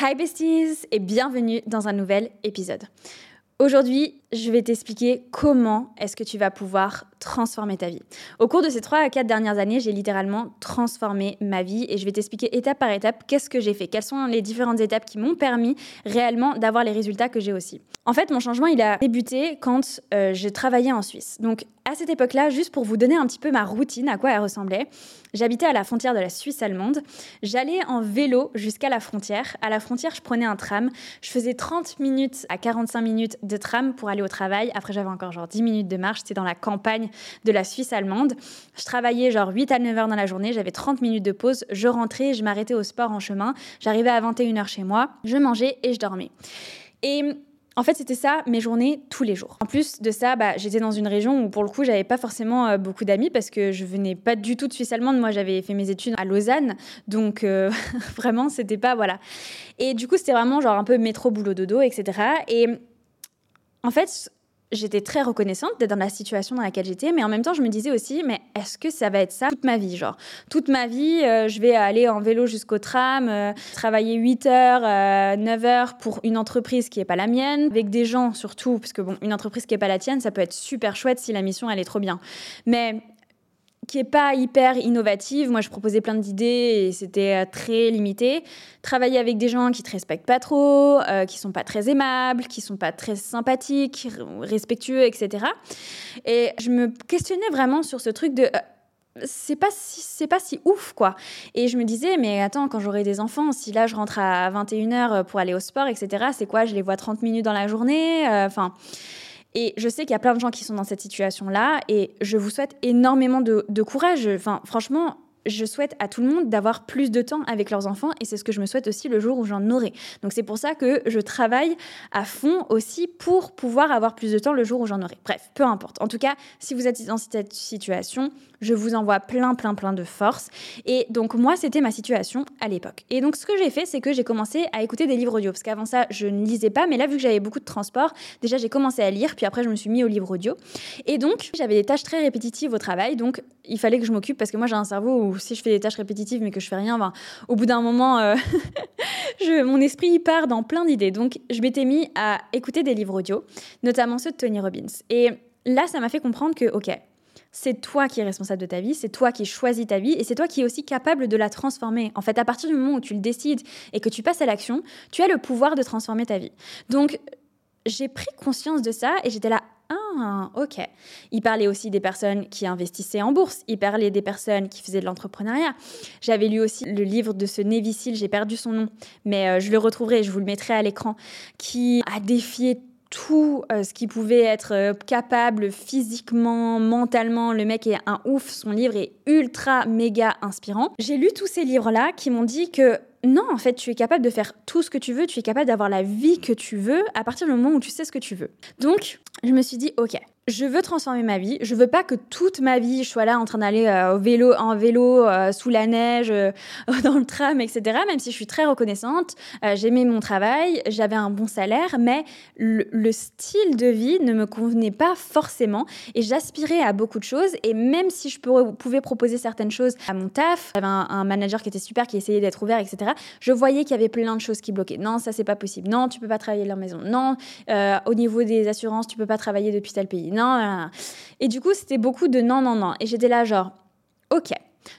Hi besties et bienvenue dans un nouvel épisode. Aujourd'hui, je vais t'expliquer comment est-ce que tu vas pouvoir transformer ta vie. Au cours de ces 3 à 4 dernières années, j'ai littéralement transformé ma vie et je vais t'expliquer étape par étape qu'est-ce que j'ai fait, quelles sont les différentes étapes qui m'ont permis réellement d'avoir les résultats que j'ai aussi. En fait, mon changement, il a débuté quand euh, j'ai travaillé en Suisse. Donc, à cette époque-là, juste pour vous donner un petit peu ma routine, à quoi elle ressemblait, j'habitais à la frontière de la Suisse allemande. J'allais en vélo jusqu'à la frontière. À la frontière, je prenais un tram. Je faisais 30 minutes à 45 minutes de tram pour aller au travail. Après, j'avais encore genre 10 minutes de marche. C'était dans la campagne de la Suisse allemande. Je travaillais genre 8 à 9 heures dans la journée. J'avais 30 minutes de pause. Je rentrais, je m'arrêtais au sport en chemin. J'arrivais à 21 heures chez moi. Je mangeais et je dormais. Et en fait, c'était ça mes journées tous les jours. En plus de ça, bah, j'étais dans une région où pour le coup, j'avais pas forcément euh, beaucoup d'amis parce que je venais pas du tout de Suisse allemande. Moi, j'avais fait mes études à Lausanne, donc euh, vraiment, c'était pas voilà. Et du coup, c'était vraiment genre un peu métro boulot dodo, etc. Et en fait, j'étais très reconnaissante d'être dans la situation dans laquelle j'étais, mais en même temps, je me disais aussi, mais est-ce que ça va être ça toute ma vie Genre, toute ma vie, euh, je vais aller en vélo jusqu'au tram, euh, travailler 8 heures, 9 euh, heures pour une entreprise qui n'est pas la mienne, avec des gens surtout, parce que bon, une entreprise qui n'est pas la tienne, ça peut être super chouette si la mission, elle est trop bien. Mais qui est pas hyper innovative. Moi, je proposais plein d'idées et c'était euh, très limité. Travailler avec des gens qui te respectent pas trop, euh, qui sont pas très aimables, qui sont pas très sympathiques, respectueux, etc. Et je me questionnais vraiment sur ce truc de euh, c'est pas si c'est pas si ouf quoi et je me disais mais attends quand j'aurai des enfants si là je rentre à 21h pour aller au sport etc c'est quoi? Je les vois 30 minutes dans la journée enfin et je sais qu'il y a plein de gens qui sont dans cette situation-là et je vous souhaite énormément de, courage. Enfin, franchement, je souhaite à tout le monde d'avoir plus de temps avec leurs enfants et c'est ce que je me souhaite aussi le jour où j'en aurai. Donc c'est pour ça que je travaille à fond aussi pour pouvoir avoir plus de temps le jour où j'en aurai. Bref, peu importe. En tout cas, si vous êtes dans cette situation, je vous envoie plein, plein, plein de force. Et donc moi, c'était ma situation à l'époque. Et donc ce que j'ai fait, c'est que j'ai commencé à écouter des livres audio parce qu'avant ça, je ne lisais pas, mais là, vu que j'avais beaucoup de transport, déjà j'ai commencé à lire, puis après je me suis mis au livre audio. Et donc j'avais des tâches très répétitives au travail, donc il fallait que je m'occupe parce que moi j'ai un cerveau où si je fais des tâches répétitives mais que je fais rien, ben, au bout d'un moment, euh, mon esprit part dans plein d'idées. Donc je m'étais mis à écouter des livres audio, notamment ceux de Tony Robbins. Et là, ça m'a fait comprendre que, ok, c'est toi qui es responsable de ta vie, c'est toi qui choisis ta vie et c'est toi qui es aussi capable de la transformer. En fait, à partir du moment où tu le décides et que tu passes à l'action, tu as le pouvoir de transformer ta vie. Donc, j'ai pris conscience de ça et j'étais là, ah, ok. Il parlait aussi des personnes qui investissaient en bourse. Il parlait des personnes qui faisaient de l'entrepreneuriat. J'avais lu aussi le livre de ce Navy j'ai perdu son nom, mais euh, je le retrouverai, je vous le mettrai à l'écran, qui a défié tout euh, ce qui pouvait être euh, capable physiquement, mentalement. Le mec est un ouf, son livre est ultra méga inspirant. J'ai lu tous ces livres-là qui m'ont dit que non, en fait, tu es capable de faire tout ce que tu veux, tu es capable d'avoir la vie que tu veux à partir du moment où tu sais ce que tu veux. Donc, je me suis dit, ok, je veux transformer ma vie. Je veux pas que toute ma vie je sois là en train d'aller euh, au vélo, en vélo, euh, sous la neige, euh, dans le tram, etc. Même si je suis très reconnaissante, j'aimais mon travail, j'avais un bon salaire, mais le, style de vie ne me convenait pas forcément et j'aspirais à beaucoup de choses. Et même si je pouvais proposer certaines choses à mon taf, j'avais un, un, manager qui était super, qui essayait d'être ouvert, etc. Je voyais qu'il y avait plein de choses qui bloquaient. Non, ça c'est pas possible. Non, tu peux pas travailler de la maison. Non, au niveau des assurances, tu peux pas travailler depuis tel pays non. Et du coup, c'était beaucoup de non, non, non. Et j'étais là, genre, ok,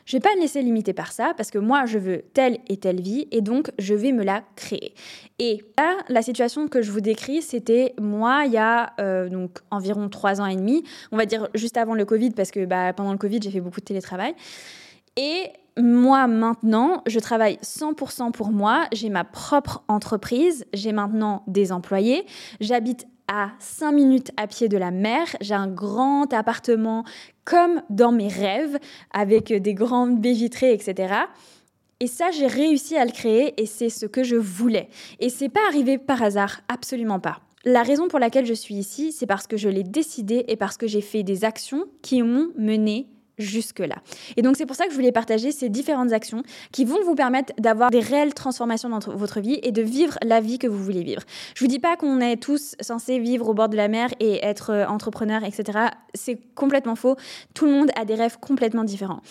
je vais pas me laisser limiter par ça parce que moi, je veux telle et telle vie et donc je vais me la créer. Et là, la situation que je vous décris, c'était moi, il y a euh, donc environ trois ans et demi, on va dire juste avant le Covid parce que bah, pendant le Covid, j'ai fait beaucoup de télétravail. Et moi maintenant, je travaille 100% pour moi, j'ai ma propre entreprise, j'ai maintenant des employés, j'habite à 5 minutes à pied de la mer. J'ai un grand appartement comme dans mes rêves, avec des grandes baies vitrées, etc. Et ça, j'ai réussi à le créer et c'est ce que je voulais. Et c'est pas arrivé par hasard, absolument pas. La raison pour laquelle je suis ici, c'est parce que je l'ai décidé et parce que j'ai fait des actions qui m'ont mené jusque-là. Et donc c'est pour ça que je voulais partager ces différentes actions qui vont vous permettre d'avoir des réelles transformations dans votre vie et de vivre la vie que vous voulez vivre. Je vous dis pas qu'on est tous censés vivre au bord de la mer et être euh, entrepreneur, etc. C'est complètement faux. Tout le monde a des rêves complètement différents.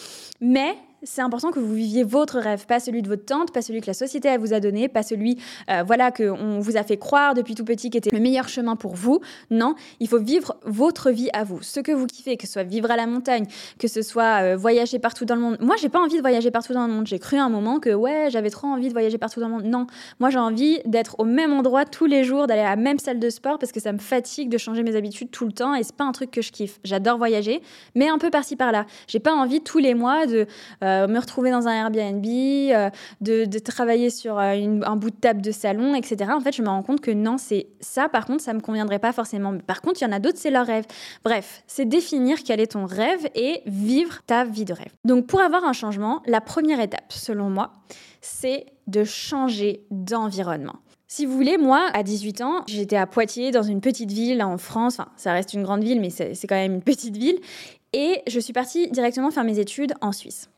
Mais c'est important que vous viviez votre rêve, pas celui de votre tante, pas celui que la société vous a donné, pas celui euh, voilà que on vous a fait croire depuis tout petit qu'était le meilleur chemin pour vous. Non, il faut vivre votre vie à vous, ce que vous kiffez, que ce soit vivre à la montagne, que ce soit euh, voyager partout dans le monde. Moi, j'ai pas envie de voyager partout dans le monde. J'ai cru un moment que ouais, j'avais trop envie de voyager partout dans le monde. Non, moi j'ai envie d'être au même endroit tous les jours, d'aller à la même salle de sport parce que ça me fatigue de changer mes habitudes tout le temps et c'est pas un truc que je kiffe. J'adore voyager, mais un peu par-ci par-là. J'ai pas envie tous les mois de euh, me retrouver dans un Airbnb, euh, de, travailler sur un bout de table de salon, etc. En fait, je me rends compte que non, c'est ça. Par contre, ça me conviendrait pas forcément. Par contre, il y en a d'autres, c'est leur rêve. Bref, c'est définir quel est ton rêve et vivre ta vie de rêve. Donc, pour avoir un changement, la première étape, selon moi, c'est de changer d'environnement. Si vous voulez, moi, à 18 ans, j'étais à Poitiers, dans une petite ville en France. Enfin, ça reste une grande ville, mais c'est quand même une petite ville. Et je suis partie directement faire mes études en Suisse.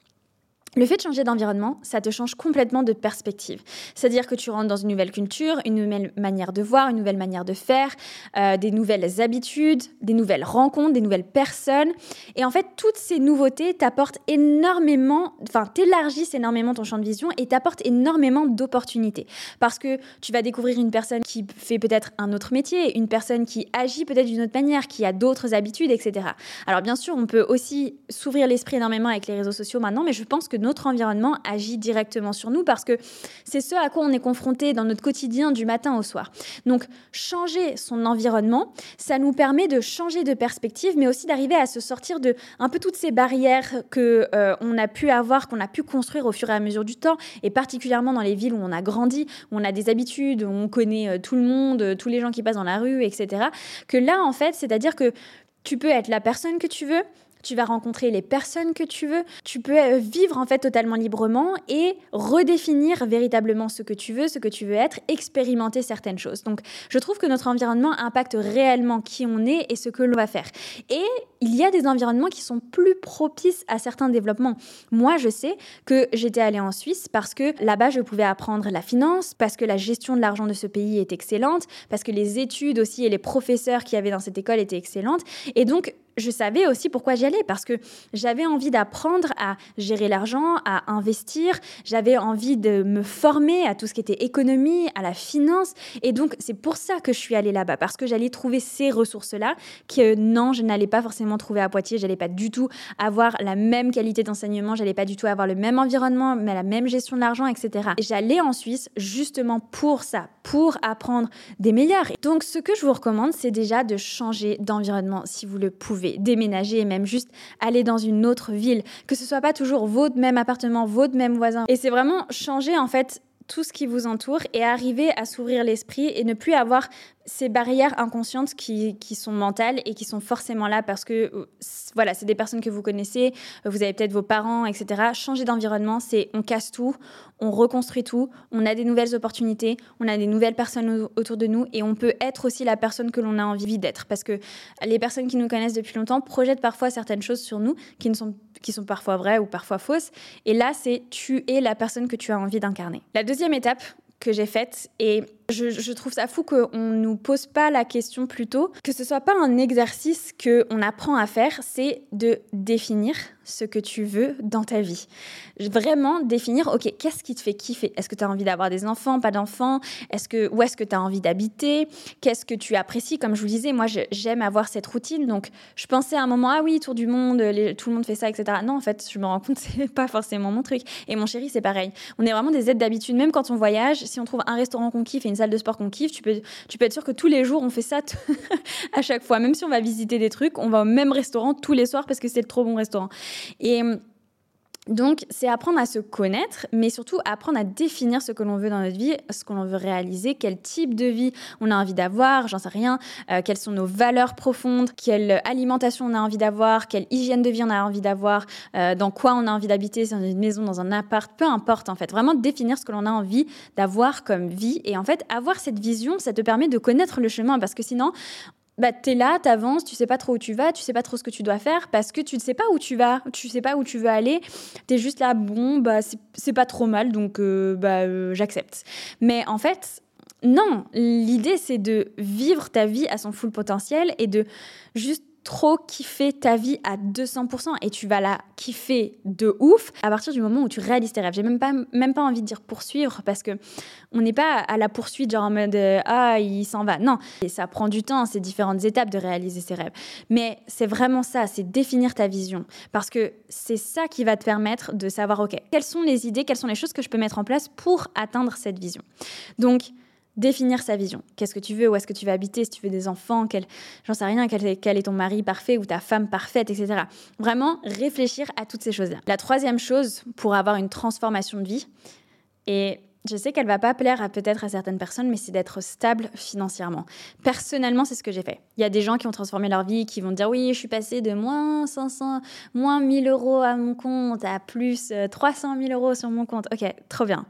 Le fait de changer d'environnement, ça te change complètement de perspective. C'est-à-dire que tu rentres dans une nouvelle culture, une nouvelle manière de voir, une nouvelle manière de faire, euh, des nouvelles habitudes, des nouvelles rencontres, des nouvelles personnes. Et en fait, toutes ces nouveautés t'apportent énormément, enfin, t'élargissent énormément ton champ de vision et t'apportent énormément d'opportunités. Parce que tu vas découvrir une personne qui fait peut-être un autre métier, une personne qui agit peut-être d'une autre manière, qui a d'autres habitudes, etc. Alors bien sûr, on peut aussi s'ouvrir l'esprit énormément avec les réseaux sociaux maintenant, mais je pense que notre environnement agit directement sur nous parce que c'est ce à quoi on est confronté dans notre quotidien du matin au soir. Donc changer son environnement, ça nous permet de changer de perspective, mais aussi d'arriver à se sortir de un peu toutes ces barrières que euh, on a pu avoir, qu'on a pu construire au fur et à mesure du temps, et particulièrement dans les villes où on a grandi, où on a des habitudes, où on connaît euh, tout le monde, euh, tous les gens qui passent dans la rue, etc. Que là, en fait, c'est-à-dire que tu peux être la personne que tu veux, tu vas rencontrer les personnes que tu veux, tu peux euh, vivre en fait totalement librement et redéfinir véritablement ce que tu veux, ce que tu veux être, expérimenter certaines choses. Donc je trouve que notre environnement impacte réellement qui on est et ce que l'on va faire. Et il y a des environnements qui sont plus propices à certains développements. Moi, je sais que j'étais allée en Suisse parce que là-bas, je pouvais apprendre la finance, parce que la gestion de l'argent de ce pays est excellente, parce que les études aussi et les professeurs qui avaient dans cette école étaient excellentes. Et donc, je savais aussi pourquoi j'y allais, parce que j'avais envie d'apprendre à gérer l'argent, à investir, j'avais envie de me former à tout ce qui était économie, à la finance, et donc c'est pour ça que je suis allée là-bas, parce que j'allais trouver ces ressources-là, que non, je n'allais pas forcément trouver à Poitiers, j'allais pas du tout avoir la même qualité d'enseignement, j'allais pas du tout avoir le même environnement, mais la même gestion de l'argent, etc. Et j'allais en Suisse justement pour ça, pour apprendre des meilleurs. Donc ce que je vous recommande, c'est déjà de changer d'environnement si vous le pouvez déménager et même juste aller dans une autre ville, que ce soit pas toujours votre même appartement, votre même voisin. Et c'est vraiment changer en fait tout ce qui vous entoure et arriver à s'ouvrir l'esprit et ne plus avoir ces barrières inconscientes qui, qui, sont mentales et qui sont forcément là parce que euh, voilà, c'est des personnes que vous connaissez, euh, vous avez peut-être vos parents, etc. Changer d'environnement, c'est on casse tout, on reconstruit tout, on a des nouvelles opportunités, on a des nouvelles personnes autour de nous et on peut être aussi la personne que l'on a envie d'être parce que les personnes qui nous connaissent depuis longtemps projettent parfois certaines choses sur nous qui ne sont qui sont parfois vraies ou parfois fausses et là c'est tu es la personne que tu as envie d'incarner. Étape que j'ai faite et je, trouve ça fou qu'on ne nous pose pas la question plus tôt, que ce soit pas un exercice qu'on apprend à faire, c'est de définir ce que tu veux dans ta vie. Vraiment définir, ok, qu'est-ce qui te fait kiffer? Est-ce que tu as envie d'avoir des enfants, pas d'enfants? Que Où est-ce que tu as envie d'habiter? Qu'est-ce que tu apprécies? Comme je vous disais, moi j'aime avoir cette routine, donc je pensais à un moment, ah oui, tour du monde, tout le monde fait ça, etc. Non, en fait, je me rends compte, c'est pas forcément mon truc. Et mon chéri, c'est pareil. On est vraiment des aides d'habitude, même quand on voyage, si on trouve un restaurant qu'on kiffe et salle de sport qu'on kiffe, tu peux, tu peux être sûr que tous les jours, on fait ça à chaque fois. Même si on va visiter des trucs, on va au même restaurant tous les soirs parce que c'est le trop bon restaurant. Et donc, c'est apprendre à se connaître, mais surtout apprendre à définir ce que l'on veut dans notre vie, ce que l'on veut réaliser, quel type de vie on a envie d'avoir, j'en sais rien, euh, quelles sont nos valeurs profondes, quelle alimentation on a envie d'avoir, quelle hygiène de vie on a envie d'avoir, euh, dans quoi on a envie d'habiter, dans une maison, dans un appart, peu importe en fait. Vraiment définir ce que l'on a envie d'avoir comme vie. Et en fait, avoir cette vision, ça te permet de connaître le chemin, parce que sinon, bah, tu es là, tu avances, tu sais pas trop où tu vas, tu sais pas trop ce que tu dois faire parce que tu ne sais pas où tu vas, tu sais pas où tu veux aller. Tu es juste là, bon, bah, c'est pas trop mal, donc euh, bah, euh, j'accepte. Mais en fait, non, l'idée c'est de vivre ta vie à son full potentiel et de juste trop kiffer ta vie à 200% et tu vas la kiffer de ouf à partir du moment où tu réalises tes rêves. J'ai même pas, même pas envie de dire poursuivre parce que on n'est pas à la poursuite genre en mode euh, ah il s'en va. Non, et ça prend du temps, c'est différentes étapes de réaliser ses rêves. Mais c'est vraiment ça, c'est définir ta vision parce que c'est ça qui va te permettre de savoir ok quelles sont les idées, quelles sont les choses que je peux mettre en place pour atteindre cette vision. Donc définir sa vision. Qu'est-ce que tu veux Où est-ce que tu vas habiter Si tu veux des enfants J'en sais rien. Quel est ton mari parfait ou ta femme parfaite, etc. Vraiment réfléchir à toutes ces choses-là. La troisième chose pour avoir une transformation de vie, et je sais qu'elle va pas plaire à peut-être à certaines personnes, mais c'est d'être stable financièrement. Personnellement, c'est ce que j'ai fait. Il y a des gens qui ont transformé leur vie, qui vont dire oui, je suis passé de moins 500, moins 1000 euros à mon compte à plus 300 euh, 000 euros sur mon compte. Ok, trop bien.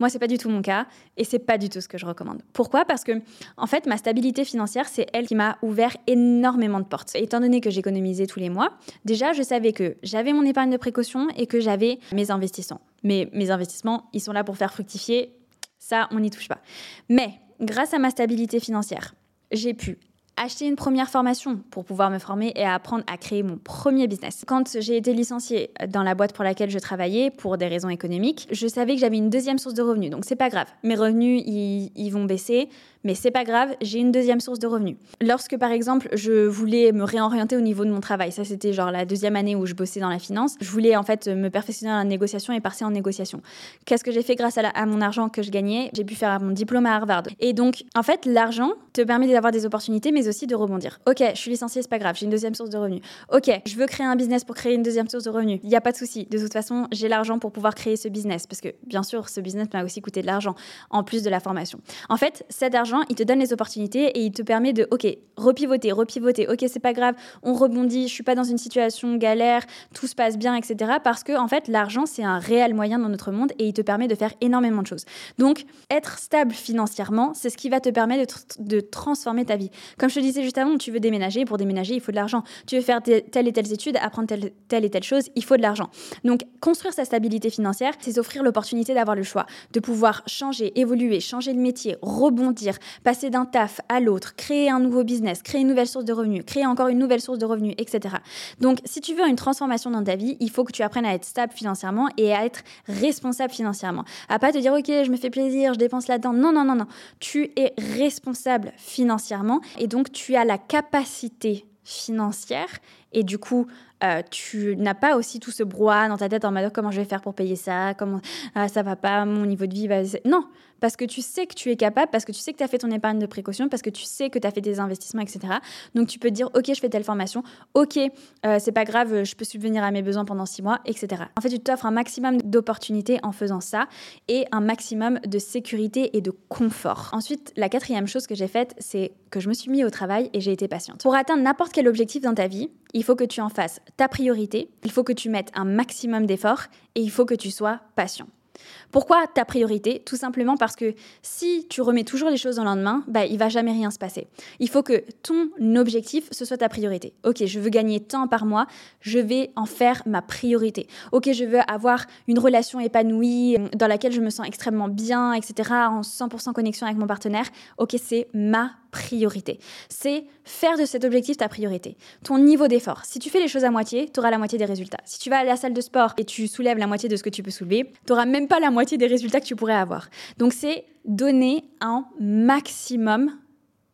Moi, c'est pas du tout mon cas et c'est pas du tout ce que je recommande. Pourquoi? Parce que, en fait, ma stabilité financière, c'est elle qui m'a ouvert énormément de portes. Étant donné que j'économisais tous les mois, déjà, je savais que j'avais mon épargne de précaution et que j'avais mes investissements. Mais mes investissements, ils sont là pour faire fructifier. Ça, on n'y touche pas. Mais grâce à ma stabilité financière, j'ai pu acheter une première formation pour pouvoir me former et apprendre à créer mon premier business. Quand j'ai été licenciée dans la boîte pour laquelle je travaillais pour des raisons économiques, je savais que j'avais une deuxième source de revenus. Donc c'est pas grave. Mes revenus, ils, ils vont baisser mais c'est pas grave, j'ai une deuxième source de revenus. Lorsque par exemple je voulais me réorienter au niveau de mon travail, ça c'était genre la deuxième année où je bossais dans la finance, je voulais en fait me perfectionner dans la négociation et passer en négociation. Qu'est-ce que j'ai fait grâce à, à, mon argent que je gagnais? J'ai pu faire mon diplôme à Harvard. Et donc en fait l'argent te permet d'avoir des opportunités mais aussi de rebondir. Ok, je suis licenciée, c'est pas grave, j'ai une deuxième source de revenus. Ok, je veux créer un business pour créer une deuxième source de revenus. Il n'y a pas de souci. De toute façon, j'ai l'argent pour pouvoir créer ce business parce que bien sûr ce business m'a aussi coûté de l'argent en plus de la formation. En fait, cet argent, il te donne les opportunités et il te permet de, ok, repivoter, repivoter, ok, c'est pas grave, on rebondit, je suis pas dans une situation galère, tout se passe bien, etc. Parce que, en fait, l'argent, c'est un réel moyen dans notre monde et il te permet de faire énormément de choses. Donc, être stable financièrement, c'est ce qui va te permettre de, transformer ta vie. Comme je te disais juste avant, tu veux déménager, pour déménager, il faut de l'argent. Tu veux faire telle et telle étude, apprendre telle, et telle chose, il faut de l'argent. Donc, construire sa stabilité financière, c'est s'offrir l'opportunité d'avoir le choix, de pouvoir changer, évoluer, changer de métier, rebondir, passer d'un taf à l'autre, créer un nouveau business, créer une nouvelle source de revenus, créer encore une nouvelle source de revenus, etc. Donc, si tu veux une transformation dans ta vie, il faut que tu apprennes à être stable financièrement et à être responsable financièrement. À pas te dire, OK, je me fais plaisir, je dépense là-dedans. Non, non, non, non. Tu es responsable financièrement et donc tu as la capacité financière et du coup euh, tu n'as pas aussi tout ce brouhaha dans ta tête en mode comment je vais faire pour payer ça, comment ah, ça va pas, mon niveau de vie va. Non, parce que tu sais que tu es capable, parce que tu sais que tu as fait ton épargne de précaution, parce que tu sais que tu as fait des investissements, etc. Donc tu peux te dire ok, je fais telle formation, ok, euh, c'est pas grave, je peux subvenir à mes besoins pendant six mois, etc. En fait, tu t'offres un maximum d'opportunités en faisant ça et un maximum de sécurité et de confort. Ensuite, la quatrième chose que j'ai faite, c'est que je me suis mis au travail et j'ai été patiente. Pour atteindre n'importe quel objectif dans ta vie, il faut que tu en fasses ta priorité, il faut que tu mettes un maximum d'efforts et il faut que tu sois patient. Pourquoi ta priorité? Tout simplement parce que si tu remets toujours les choses au lendemain, bah, il va jamais rien se passer. Il faut que ton objectif, ce soit ta priorité. Ok, je veux gagner tant par mois, je vais en faire ma priorité. Ok, je veux avoir une relation épanouie euh, dans laquelle je me sens extrêmement bien, etc., en 100% connexion avec mon partenaire. Ok, c'est ma priorité. C'est faire de cet objectif ta priorité. Ton niveau d'effort. Si tu fais les choses à moitié, tu auras la moitié des résultats. Si tu vas à la salle de sport et tu soulèves la moitié de ce que tu peux soulever, tu n'auras même pas la moitié des résultats que tu pourrais avoir. Donc c'est donner un maximum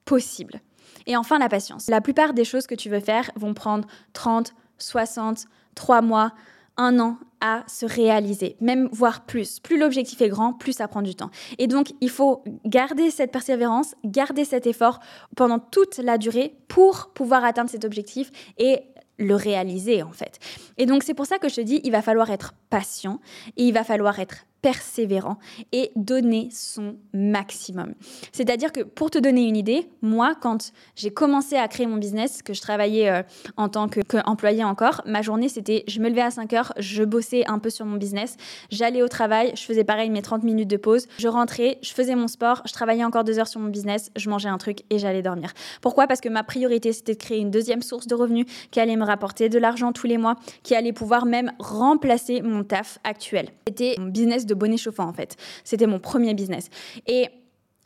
possible. Et enfin, la patience. La plupart des choses que tu veux faire vont prendre 30, 60, 3 mois, un an à se réaliser, même voire plus. Plus l'objectif est grand, plus ça prend du temps. Et donc, il faut garder cette persévérance, garder cet effort pendant toute la durée pour pouvoir atteindre cet objectif et le réaliser en fait. Et donc c'est pour ça que je te dis, il va falloir être patient et il va falloir être persévérant et donner son maximum. C'est-à-dire que pour te donner une idée, moi, quand j'ai commencé à créer mon business, que je travaillais euh, en tant qu'employé encore, ma journée, c'était je me levais à 5 heures, je bossais un peu sur mon business, j'allais au travail, je faisais pareil mes 30 minutes de pause, je rentrais, je faisais mon sport, je travaillais encore deux heures sur mon business, je mangeais un truc et j'allais dormir. Pourquoi? Parce que ma priorité, c'était de créer une deuxième source de revenus qui allait me rapporter de l'argent tous les mois, qui allait pouvoir même remplacer mon taf actuel. C'était mon business de bonnet chauffant en fait. C'était mon premier business. Et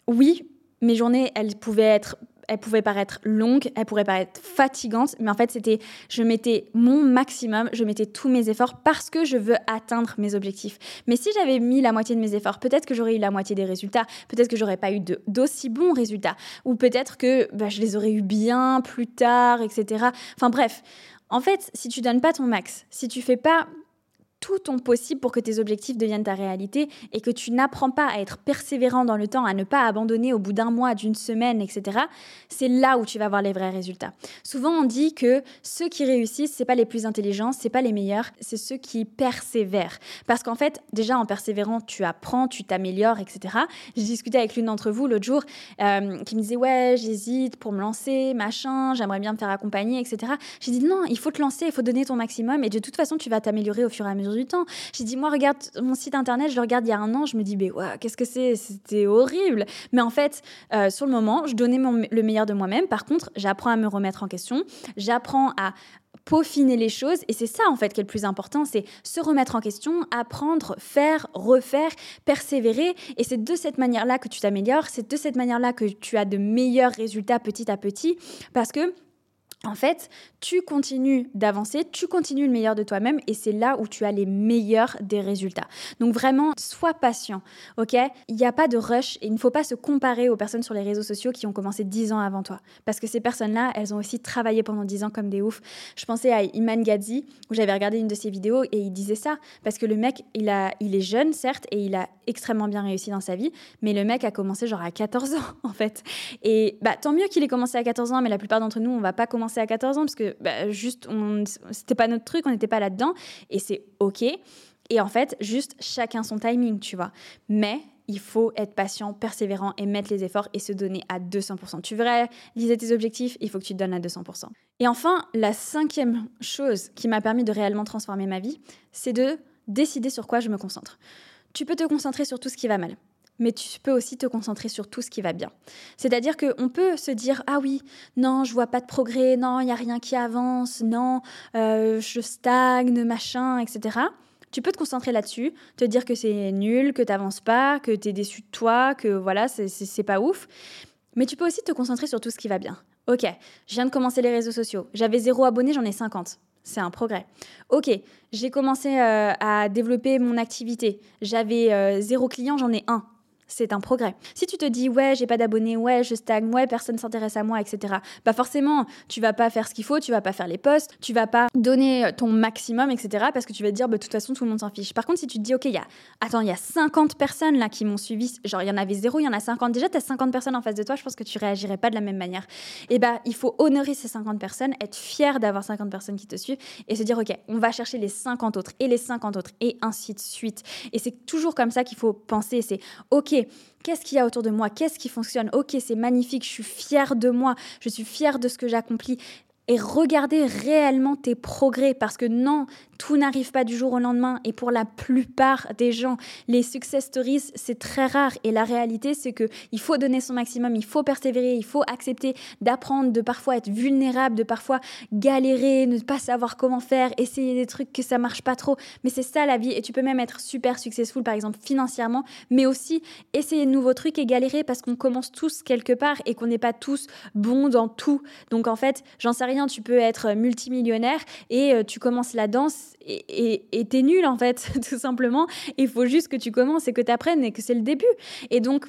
oui, mes journées, elles pouvaient être elle pouvait paraître longue, elle pourrait paraître fatigante, mais en fait, c'était, je mettais mon maximum, je mettais tous mes efforts parce que je veux atteindre mes objectifs. Mais si j'avais mis la moitié de mes efforts, peut-être que j'aurais eu la moitié des résultats, peut-être que j'aurais pas eu d'aussi bons résultats, ou peut-être que bah, je les aurais eu bien plus tard, etc. Enfin bref, en fait, si tu donnes pas ton max, si tu fais pas tout ton possible pour que tes objectifs deviennent ta réalité et que tu n'apprends pas à être persévérant dans le temps, à ne pas abandonner au bout d'un mois, d'une semaine, etc., c'est là où tu vas voir les vrais résultats. Souvent, on dit que ceux qui réussissent, c'est pas les plus intelligents, c'est pas les meilleurs, c'est ceux qui persévèrent. Parce qu'en fait, déjà en persévérant, tu apprends, tu t'améliores, etc. J'ai discuté avec l'une d'entre vous l'autre jour euh, qui me disait ouais, j'hésite pour me lancer, machin, j'aimerais bien me faire accompagner, etc. J'ai dit non, il faut te lancer, il faut donner ton maximum et de toute façon, tu vas t'améliorer au fur et à mesure du temps. J'ai dit, moi, regarde mon site internet, je le regarde il y a un an, je me dis, mais ouais, qu'est-ce que c'est? C'était horrible. Mais en fait, euh, sur le moment, je donnais le meilleur de moi-même. Par contre, j'apprends à me remettre en question. J'apprends à peaufiner les choses et c'est ça en fait qui est le plus important, c'est se remettre en question, apprendre, faire, refaire, persévérer et c'est de cette manière-là que tu t'améliores, c'est de cette manière-là que tu as de meilleurs résultats petit à petit parce que en fait, tu continues d'avancer, tu continues le meilleur de toi-même et c'est là où tu as les meilleurs des résultats. Donc vraiment, sois patient, ok? Il n'y a pas de rush et il ne faut pas se comparer aux personnes sur les réseaux sociaux qui ont commencé 10 ans avant toi. Parce que ces personnes-là, elles ont aussi travaillé pendant 10 ans comme des oufs. Je pensais à Iman Gadzi, où j'avais regardé une de ses vidéos et il disait ça. Parce que le mec, il, est jeune, certes, et il a extrêmement bien réussi dans sa vie, mais le mec a commencé genre à 14 ans, en fait. Et bah, tant mieux qu'il ait commencé à 14 ans, mais la plupart d'entre nous, on va pas commencer à 14 ans parce que bah, juste, c'était pas notre truc, on n'était pas là-dedans, et c'est OK. Et en fait, juste chacun son timing, tu vois. Mais il faut être patient, persévérant et mettre les efforts et se donner à 200%. Tu verrais, liser tes objectifs, il faut que tu te donnes à 200%. Et enfin, la cinquième chose qui m'a permis de réellement transformer ma vie, c'est de décider sur quoi je me concentre. Tu peux te concentrer sur tout ce qui va mal mais tu peux aussi te concentrer sur tout ce qui va bien. C'est-à-dire qu'on peut se dire ah oui, non, je vois pas de progrès, non, il y a rien qui avance, non, euh, je stagne, machin, etc. Tu peux te concentrer là-dessus, te dire que c'est nul, que tu n'avances pas, que tu es déçu de toi, que voilà, c'est pas ouf. Mais tu peux aussi te concentrer sur tout ce qui va bien. Ok, je viens de commencer les réseaux sociaux. J'avais zéro abonné, j'en ai 50 c'est un progrès. Ok, j'ai commencé euh, à développer mon activité. J'avais euh, zéro client, j'en ai un c'est un progrès. Si tu te dis ouais, j'ai pas d'abonnés, ouais, je stagne, ouais, personne s'intéresse à moi, etc. Bah forcément, tu vas pas faire ce qu'il faut, tu vas pas faire les posts, tu vas pas donner ton maximum, etc. Parce que tu vas te dire bah, de toute façon tout le monde s'en fiche. Par contre, si tu te dis ok, il y a attends, il y a 50 personnes là qui m'ont suivi, genre il y en avait zéro, il y en a 50. Déjà, tu as 50 personnes en face de toi, je pense que tu réagirais pas de la même manière. Et bah il faut honorer ces 50 personnes, être fier d'avoir 50 personnes qui te suivent et se dire ok, on va chercher les 50 autres et les 50 autres et ainsi de suite. Et c'est toujours comme ça qu'il faut penser. C'est ok qu'est-ce qu'il y a autour de moi Qu'est-ce qui fonctionne. Ok, c'est magnifique, je suis fière de moi, je suis fière de ce que j'accomplis. Et regarder réellement tes progrès parce que non, tout n'arrive pas du jour au lendemain. Et pour la plupart des gens, les success stories, c'est très rare. Et la réalité c'est que il faut donner son maximum, il faut persévérer, il faut accepter d'apprendre, de parfois être vulnérable, de parfois galérer, ne pas savoir comment faire, essayer des trucs que ça marche pas trop, mais c'est ça la vie. Et tu peux même être super successful par exemple financièrement, mais aussi essayer de nouveaux trucs et galérer parce qu'on commence tous quelque part et qu'on n'est pas tous bons dans tout. Donc en fait, j'en sais rien tu peux être multimillionnaire et euh, tu commences la danse et t'es nul en fait, tout simplement. Il faut juste que tu commences et que tu apprennes et que c'est le début. Et donc,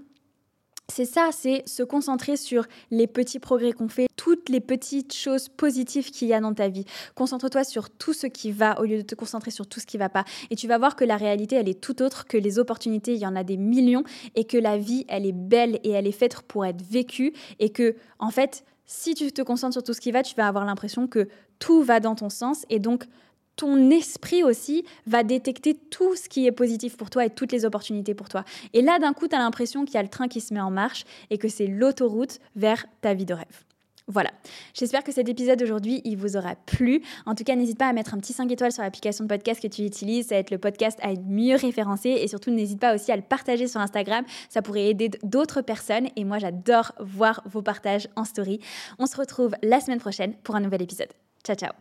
c'est ça, c'est se concentrer sur les petits progrès qu'on fait, toutes les petites choses positives qu'il y a dans ta vie. Concentre-toi sur tout ce qui va au lieu de te concentrer sur tout ce qui va pas. Et tu vas voir que la réalité, elle est tout autre, que les opportunités, il y en a des millions et que la vie, elle est belle et elle est faite pour être vécue et que, en fait, si tu te concentres sur tout ce qui va, tu vas avoir l'impression que tout va dans ton sens et donc ton esprit aussi va détecter tout ce qui est positif pour toi et toutes les opportunités pour toi. Et là, d'un coup, tu as l'impression qu'il y a le train qui se met en marche et que c'est l'autoroute vers ta vie de rêve. Voilà, j'espère que cet épisode d'aujourd'hui, il vous aura plu. En tout cas, n'hésite pas à mettre un petit 5 étoiles sur l'application de podcast que tu utilises, ça va être le podcast à être mieux référencé et surtout n'hésite pas aussi à le partager sur Instagram, ça pourrait aider d'autres personnes et moi j'adore voir vos partages en story. On se retrouve la semaine prochaine pour un nouvel épisode. Ciao ciao